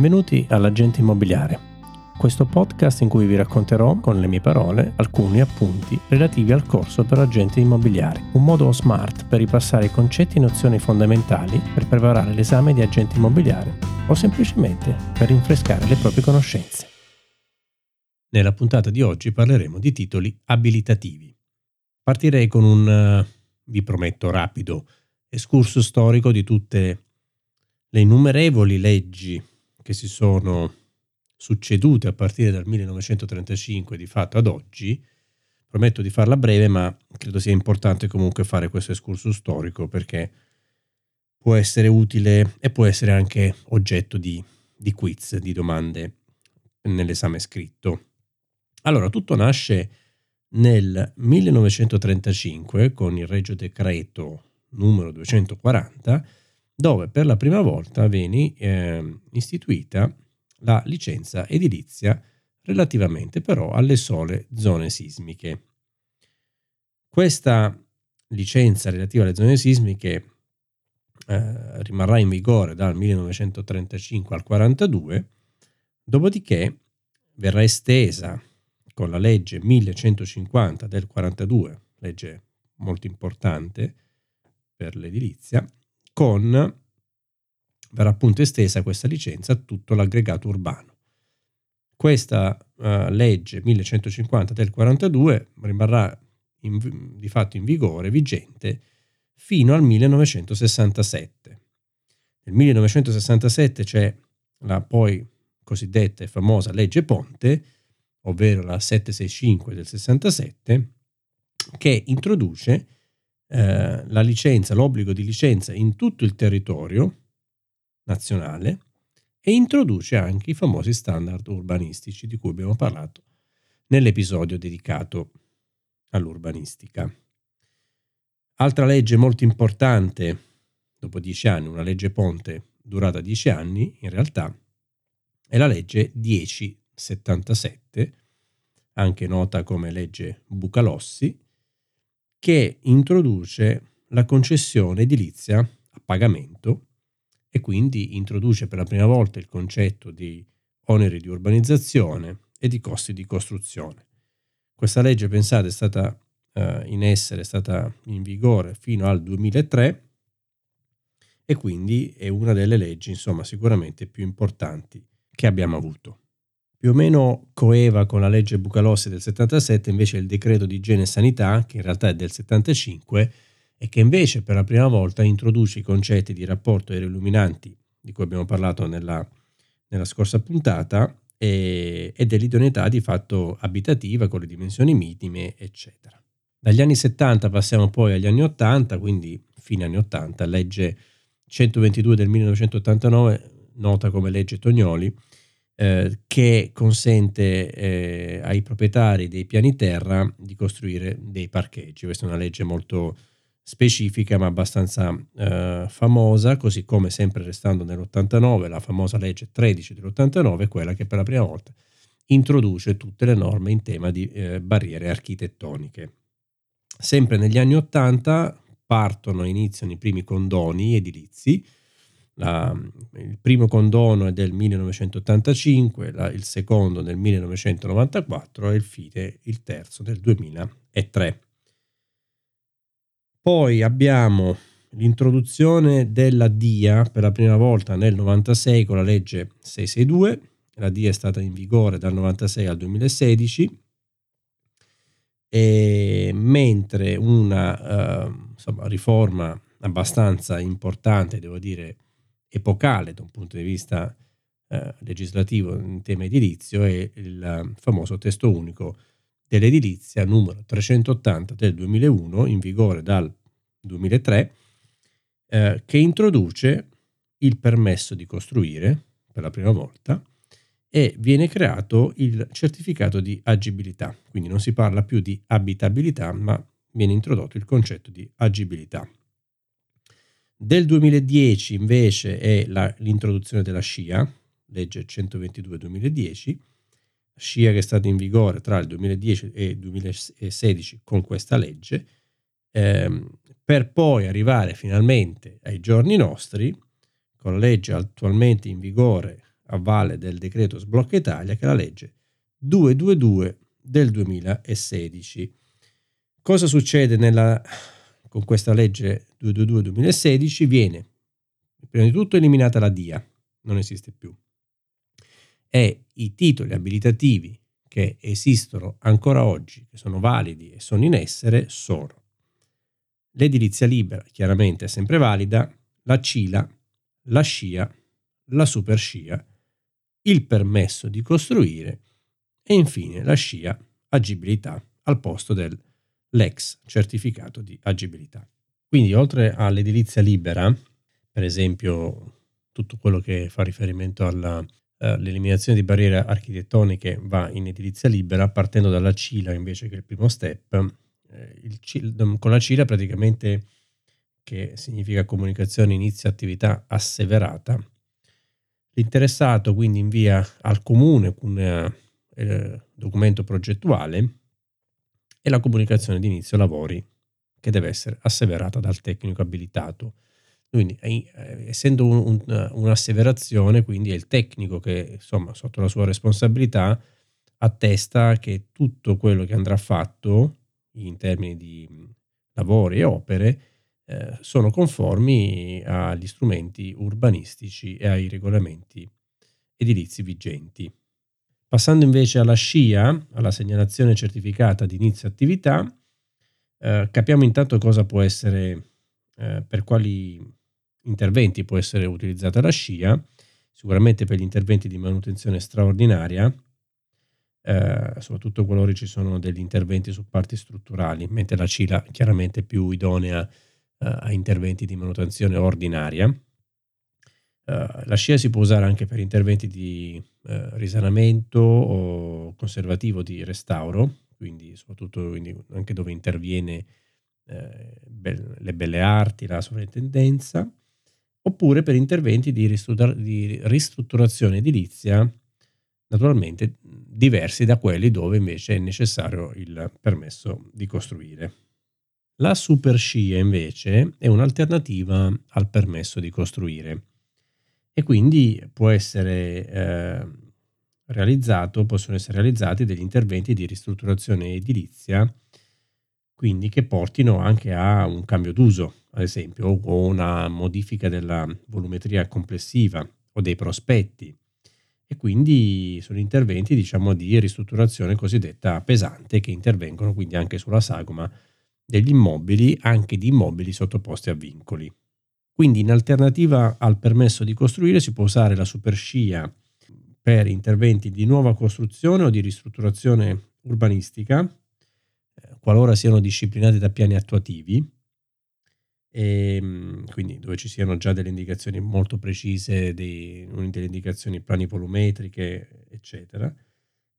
Benvenuti all'Agente Immobiliare, questo podcast in cui vi racconterò con le mie parole alcuni appunti relativi al corso per agenti immobiliari, un modo smart per ripassare i concetti e nozioni fondamentali per preparare l'esame di agente immobiliare o semplicemente per rinfrescare le proprie conoscenze. Nella puntata di oggi parleremo di titoli abilitativi. Partirei con un, eh, vi prometto, rapido escurso storico di tutte le innumerevoli leggi che si sono succedute a partire dal 1935 di fatto ad oggi. Prometto di farla breve, ma credo sia importante comunque fare questo escurso storico perché può essere utile e può essere anche oggetto di, di quiz, di domande nell'esame scritto. Allora, tutto nasce nel 1935 con il Regio Decreto numero 240 dove per la prima volta venne eh, istituita la licenza edilizia relativamente però alle sole zone sismiche. Questa licenza relativa alle zone sismiche eh, rimarrà in vigore dal 1935 al 42, dopodiché verrà estesa con la legge 1150 del 42, legge molto importante per l'edilizia, con verrà appunto estesa questa licenza a tutto l'aggregato urbano. Questa uh, legge 1150 del 42 rimarrà in, di fatto in vigore, vigente, fino al 1967. Nel 1967 c'è la poi cosiddetta e famosa legge Ponte, ovvero la 765 del 67, che introduce eh, la licenza, l'obbligo di licenza in tutto il territorio nazionale e introduce anche i famosi standard urbanistici di cui abbiamo parlato nell'episodio dedicato all'urbanistica. Altra legge molto importante, dopo dieci anni, una legge ponte durata dieci anni, in realtà, è la legge 1077, anche nota come legge Bucalossi, che introduce la concessione edilizia a pagamento e quindi introduce per la prima volta il concetto di oneri di urbanizzazione e di costi di costruzione. Questa legge, pensate, è stata eh, in essere, è stata in vigore fino al 2003 e quindi è una delle leggi, insomma, sicuramente più importanti che abbiamo avuto. Più o meno coeva con la legge Bucalossi del 77 invece il decreto di igiene e sanità, che in realtà è del 75, e che invece per la prima volta introduce i concetti di rapporto aeroilluminanti di cui abbiamo parlato nella, nella scorsa puntata e, e dell'idoneità di fatto abitativa con le dimensioni minime, eccetera. Dagli anni 70 passiamo poi agli anni 80, quindi fine anni 80, legge 122 del 1989, nota come legge Tognoli, eh, che consente eh, ai proprietari dei piani terra di costruire dei parcheggi. Questa è una legge molto specifica ma abbastanza eh, famosa, così come sempre restando nell'89 la famosa legge 13 dell'89, quella che per la prima volta introduce tutte le norme in tema di eh, barriere architettoniche. Sempre negli anni 80 partono e iniziano i primi condoni edilizi, la, il primo condono è del 1985, la, il secondo del 1994 e infine il terzo del 2003. Poi abbiamo l'introduzione della DIA per la prima volta nel 96 con la legge 662, la DIA è stata in vigore dal 96 al 2016, e mentre una uh, insomma, riforma abbastanza importante, devo dire, epocale da un punto di vista eh, legislativo in tema edilizio è il famoso testo unico dell'edilizia numero 380 del 2001 in vigore dal 2003 eh, che introduce il permesso di costruire per la prima volta e viene creato il certificato di agibilità, quindi non si parla più di abitabilità ma viene introdotto il concetto di agibilità. Del 2010 invece è la, l'introduzione della SCIA, legge 122-2010, SCIA che è stata in vigore tra il 2010 e il 2016 con questa legge, ehm, per poi arrivare finalmente ai giorni nostri con la legge attualmente in vigore a valle del decreto Sblocca Italia, che è la legge 222 del 2016. Cosa succede nella, con questa legge 222-2016? Viene prima di tutto eliminata la DIA, non esiste più, e i titoli abilitativi che esistono ancora oggi, che sono validi e sono in essere, sono l'edilizia libera, chiaramente è sempre valida, la CILA, la SCIA, la Super SCIA, il permesso di costruire e infine la SCIA agibilità al posto dell'ex certificato di agibilità. Quindi oltre all'edilizia libera, per esempio tutto quello che fa riferimento alla Uh, l'eliminazione di barriere architettoniche va in edilizia libera, partendo dalla CILA invece che il primo step. Eh, CIL, con la CILA praticamente, che significa comunicazione inizio attività asseverata, l'interessato quindi invia al comune un eh, documento progettuale e la comunicazione di inizio lavori che deve essere asseverata dal tecnico abilitato quindi, eh, essendo un, un, un'asseverazione, quindi è il tecnico che, insomma, sotto la sua responsabilità, attesta che tutto quello che andrà fatto in termini di lavori e opere eh, sono conformi agli strumenti urbanistici e ai regolamenti edilizi vigenti. Passando invece alla SCIA, alla segnalazione certificata di inizio attività, eh, capiamo intanto cosa può essere, eh, per quali interventi può essere utilizzata la scia, sicuramente per gli interventi di manutenzione straordinaria, eh, soprattutto qualora ci sono degli interventi su parti strutturali, mentre la CILA chiaramente è più idonea eh, a interventi di manutenzione ordinaria. Uh, la scia si può usare anche per interventi di uh, risanamento o conservativo di restauro, quindi soprattutto quindi anche dove interviene uh, be- le belle arti, la sovrintendenza oppure per interventi di, ristruttur- di ristrutturazione edilizia, naturalmente diversi da quelli dove invece è necessario il permesso di costruire. La super scia invece è un'alternativa al permesso di costruire e quindi può essere eh, realizzato, possono essere realizzati degli interventi di ristrutturazione edilizia quindi che portino anche a un cambio d'uso, ad esempio, o una modifica della volumetria complessiva o dei prospetti. E quindi sono interventi, diciamo, di ristrutturazione cosiddetta pesante che intervengono quindi anche sulla sagoma degli immobili, anche di immobili sottoposti a vincoli. Quindi in alternativa al permesso di costruire si può usare la superscia per interventi di nuova costruzione o di ristrutturazione urbanistica qualora siano disciplinati da piani attuativi, e, ehm, quindi dove ci siano già delle indicazioni molto precise, dei, delle indicazioni plani volumetriche, eccetera,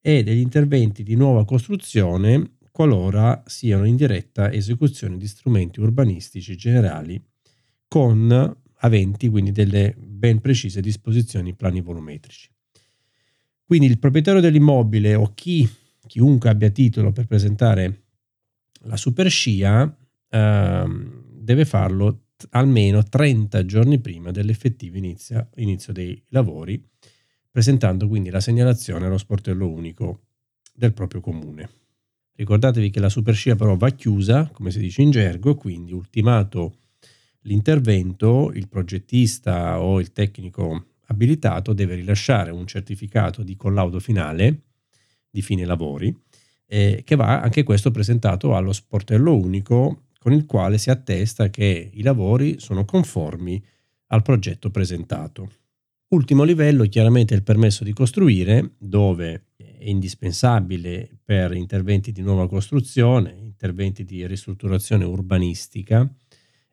e degli interventi di nuova costruzione qualora siano in diretta esecuzione di strumenti urbanistici generali con aventi quindi delle ben precise disposizioni plani volumetrici. Quindi il proprietario dell'immobile o chi, chiunque abbia titolo per presentare la super scia ehm, deve farlo t- almeno 30 giorni prima dell'effettivo inizio, inizio dei lavori, presentando quindi la segnalazione allo sportello unico del proprio comune. Ricordatevi che la super scia però va chiusa, come si dice in gergo, quindi ultimato l'intervento, il progettista o il tecnico abilitato deve rilasciare un certificato di collaudo finale di fine lavori eh, che va anche questo presentato allo sportello unico con il quale si attesta che i lavori sono conformi al progetto presentato. Ultimo livello, chiaramente il permesso di costruire, dove è indispensabile per interventi di nuova costruzione, interventi di ristrutturazione urbanistica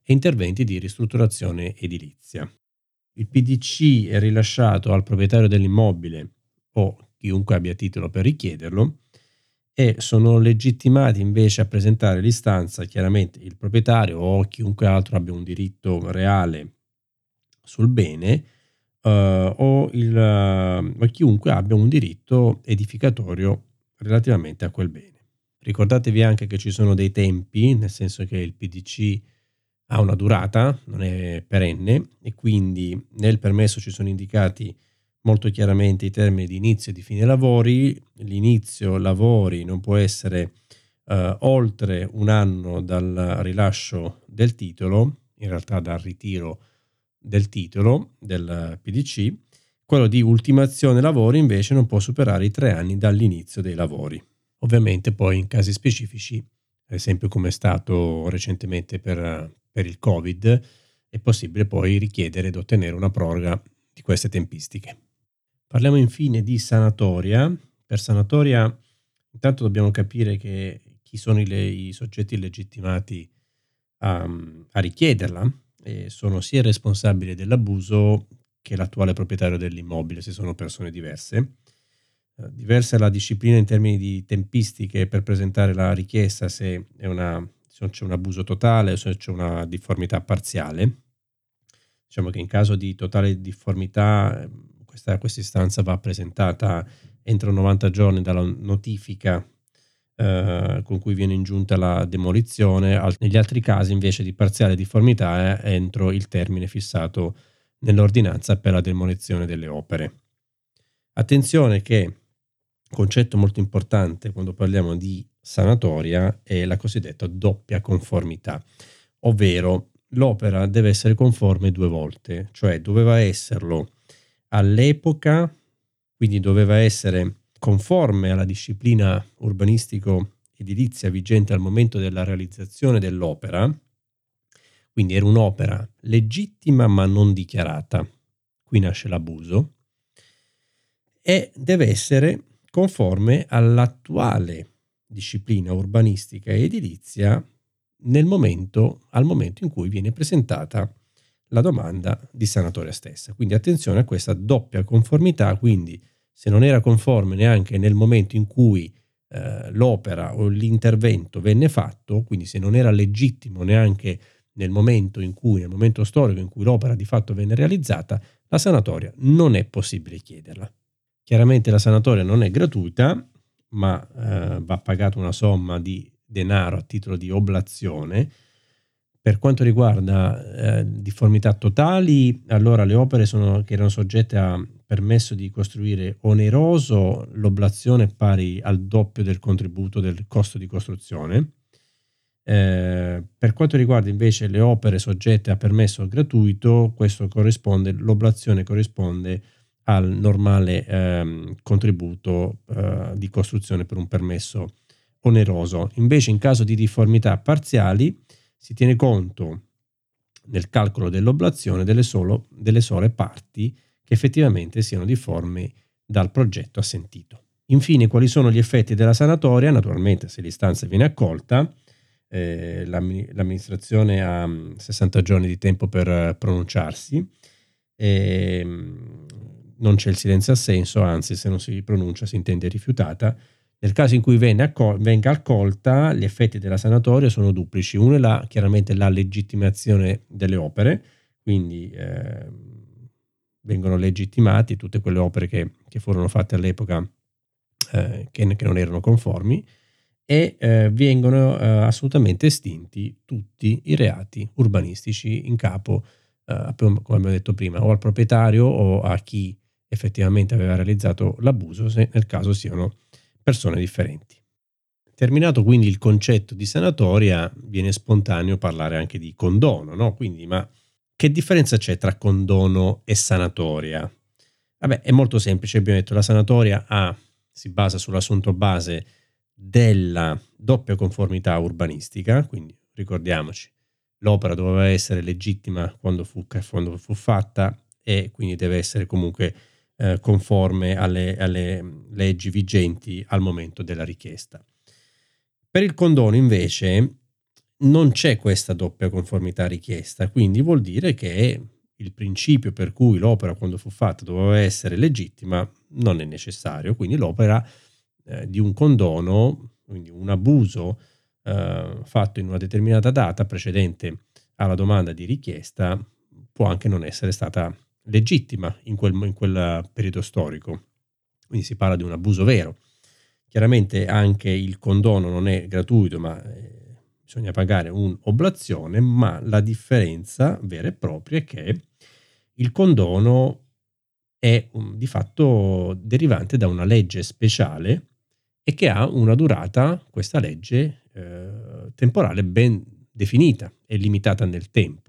e interventi di ristrutturazione edilizia. Il PDC è rilasciato al proprietario dell'immobile o chiunque abbia titolo per richiederlo e sono legittimati invece a presentare l'istanza chiaramente il proprietario o chiunque altro abbia un diritto reale sul bene uh, o, il, uh, chiunque abbia un diritto edificatorio relativamente a quel bene. Ricordatevi anche che ci sono dei tempi, nel senso che il PDC ha una durata, non è perenne e quindi nel permesso ci sono indicati molto chiaramente i termini di inizio e di fine lavori. L'inizio lavori non può essere eh, oltre un anno dal rilascio del titolo, in realtà dal ritiro del titolo del PDC. Quello di ultimazione lavori invece non può superare i tre anni dall'inizio dei lavori. Ovviamente poi in casi specifici, ad esempio come è stato recentemente per, per il Covid, è possibile poi richiedere ed ottenere una proroga di queste tempistiche. Parliamo infine di sanatoria. Per sanatoria intanto dobbiamo capire che chi sono i, i soggetti legittimati a, a richiederla e sono sia il responsabile dell'abuso che l'attuale proprietario dell'immobile, se sono persone diverse. Diversa è la disciplina in termini di tempistiche per presentare la richiesta se, una, se c'è un abuso totale o se c'è una difformità parziale. Diciamo che in caso di totale difformità questa, questa istanza va presentata entro 90 giorni dalla notifica eh, con cui viene ingiunta la demolizione, negli altri casi invece di parziale difformità è entro il termine fissato nell'ordinanza per la demolizione delle opere. Attenzione che concetto molto importante quando parliamo di sanatoria è la cosiddetta doppia conformità, ovvero l'opera deve essere conforme due volte, cioè doveva esserlo all'epoca, quindi doveva essere conforme alla disciplina urbanistico-edilizia vigente al momento della realizzazione dell'opera, quindi era un'opera legittima ma non dichiarata, qui nasce l'abuso, e deve essere conforme all'attuale disciplina urbanistica e edilizia nel momento, al momento in cui viene presentata la domanda di sanatoria stessa. Quindi attenzione a questa doppia conformità, quindi se non era conforme neanche nel momento in cui eh, l'opera o l'intervento venne fatto, quindi se non era legittimo neanche nel momento in cui, nel momento storico in cui l'opera di fatto venne realizzata, la sanatoria non è possibile chiederla. Chiaramente la sanatoria non è gratuita, ma eh, va pagata una somma di denaro a titolo di oblazione. Per quanto riguarda eh, difformità totali, allora le opere sono, che erano soggette a permesso di costruire oneroso, l'oblazione è pari al doppio del contributo del costo di costruzione. Eh, per quanto riguarda invece le opere soggette a permesso gratuito, corrisponde, l'oblazione corrisponde al normale eh, contributo eh, di costruzione per un permesso oneroso. Invece in caso di difformità parziali si tiene conto nel calcolo dell'oblazione delle, solo, delle sole parti che effettivamente siano difformi dal progetto assentito. Infine, quali sono gli effetti della sanatoria? Naturalmente, se l'istanza viene accolta, eh, l'amministrazione ha 60 mm, giorni di tempo per eh, pronunciarsi. E, mm, non c'è il silenzio assenso, anzi, se non si pronuncia si intende rifiutata. Nel caso in cui accol- venga accolta, gli effetti della sanatoria sono duplici. Uno è la, chiaramente la legittimazione delle opere, quindi eh, vengono legittimati tutte quelle opere che, che furono fatte all'epoca eh, che, che, non erano conformi e eh, vengono eh, assolutamente estinti tutti i reati urbanistici in capo, eh, come abbiamo detto prima, o al proprietario o a chi effettivamente aveva realizzato l'abuso, se nel caso siano persone differenti. Terminato quindi il concetto di sanatoria, viene spontaneo parlare anche di condono, no? Quindi, ma che differenza c'è tra condono e sanatoria? Vabbè, è molto semplice, abbiamo detto la sanatoria ha, si basa sull'assunto base della doppia conformità urbanistica, quindi ricordiamoci, l'opera doveva essere legittima quando fu, quando fu fatta e quindi deve essere comunque eh, conforme alle, alle leggi vigenti al momento della richiesta. Per il condono invece non c'è questa doppia conformità richiesta, quindi vuol dire che il principio per cui l'opera quando fu fatta doveva essere legittima non è necessario, quindi l'opera eh, di un condono, quindi un abuso eh, fatto in una determinata data precedente alla domanda di richiesta può anche non essere stata legittima in quel, in quel periodo storico. Quindi si parla di un abuso vero. Chiaramente anche il condono non è gratuito, ma eh, bisogna pagare un'oblazione, ma la differenza vera e propria è che il condono è um, di fatto derivante da una legge speciale e che ha una durata, questa legge, eh, temporale ben definita e limitata nel tempo.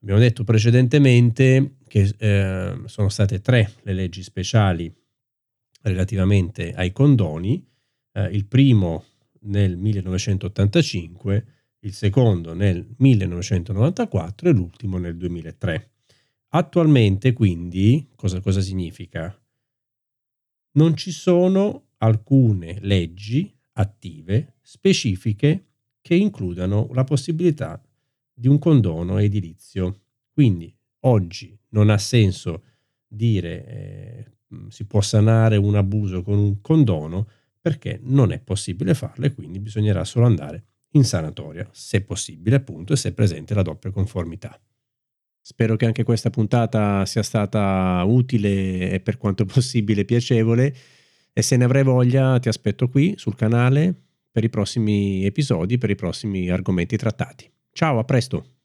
Abbiamo detto precedentemente che eh, sono state tre le leggi speciali relativamente ai condoni, eh, il primo nel 1985, il secondo nel 1994 e l'ultimo nel 2003. Attualmente quindi cosa, cosa significa? Non ci sono alcune leggi attive specifiche che includano la possibilità di un condono edilizio. Quindi oggi non ha senso dire eh, si può sanare un abuso con un condono perché non è possibile farlo e quindi bisognerà solo andare in sanatoria, se possibile appunto e se è presente la doppia conformità. Spero che anche questa puntata sia stata utile e per quanto possibile piacevole e se ne avrai voglia ti aspetto qui sul canale per i prossimi episodi, per i prossimi argomenti trattati. Ciao, a presto!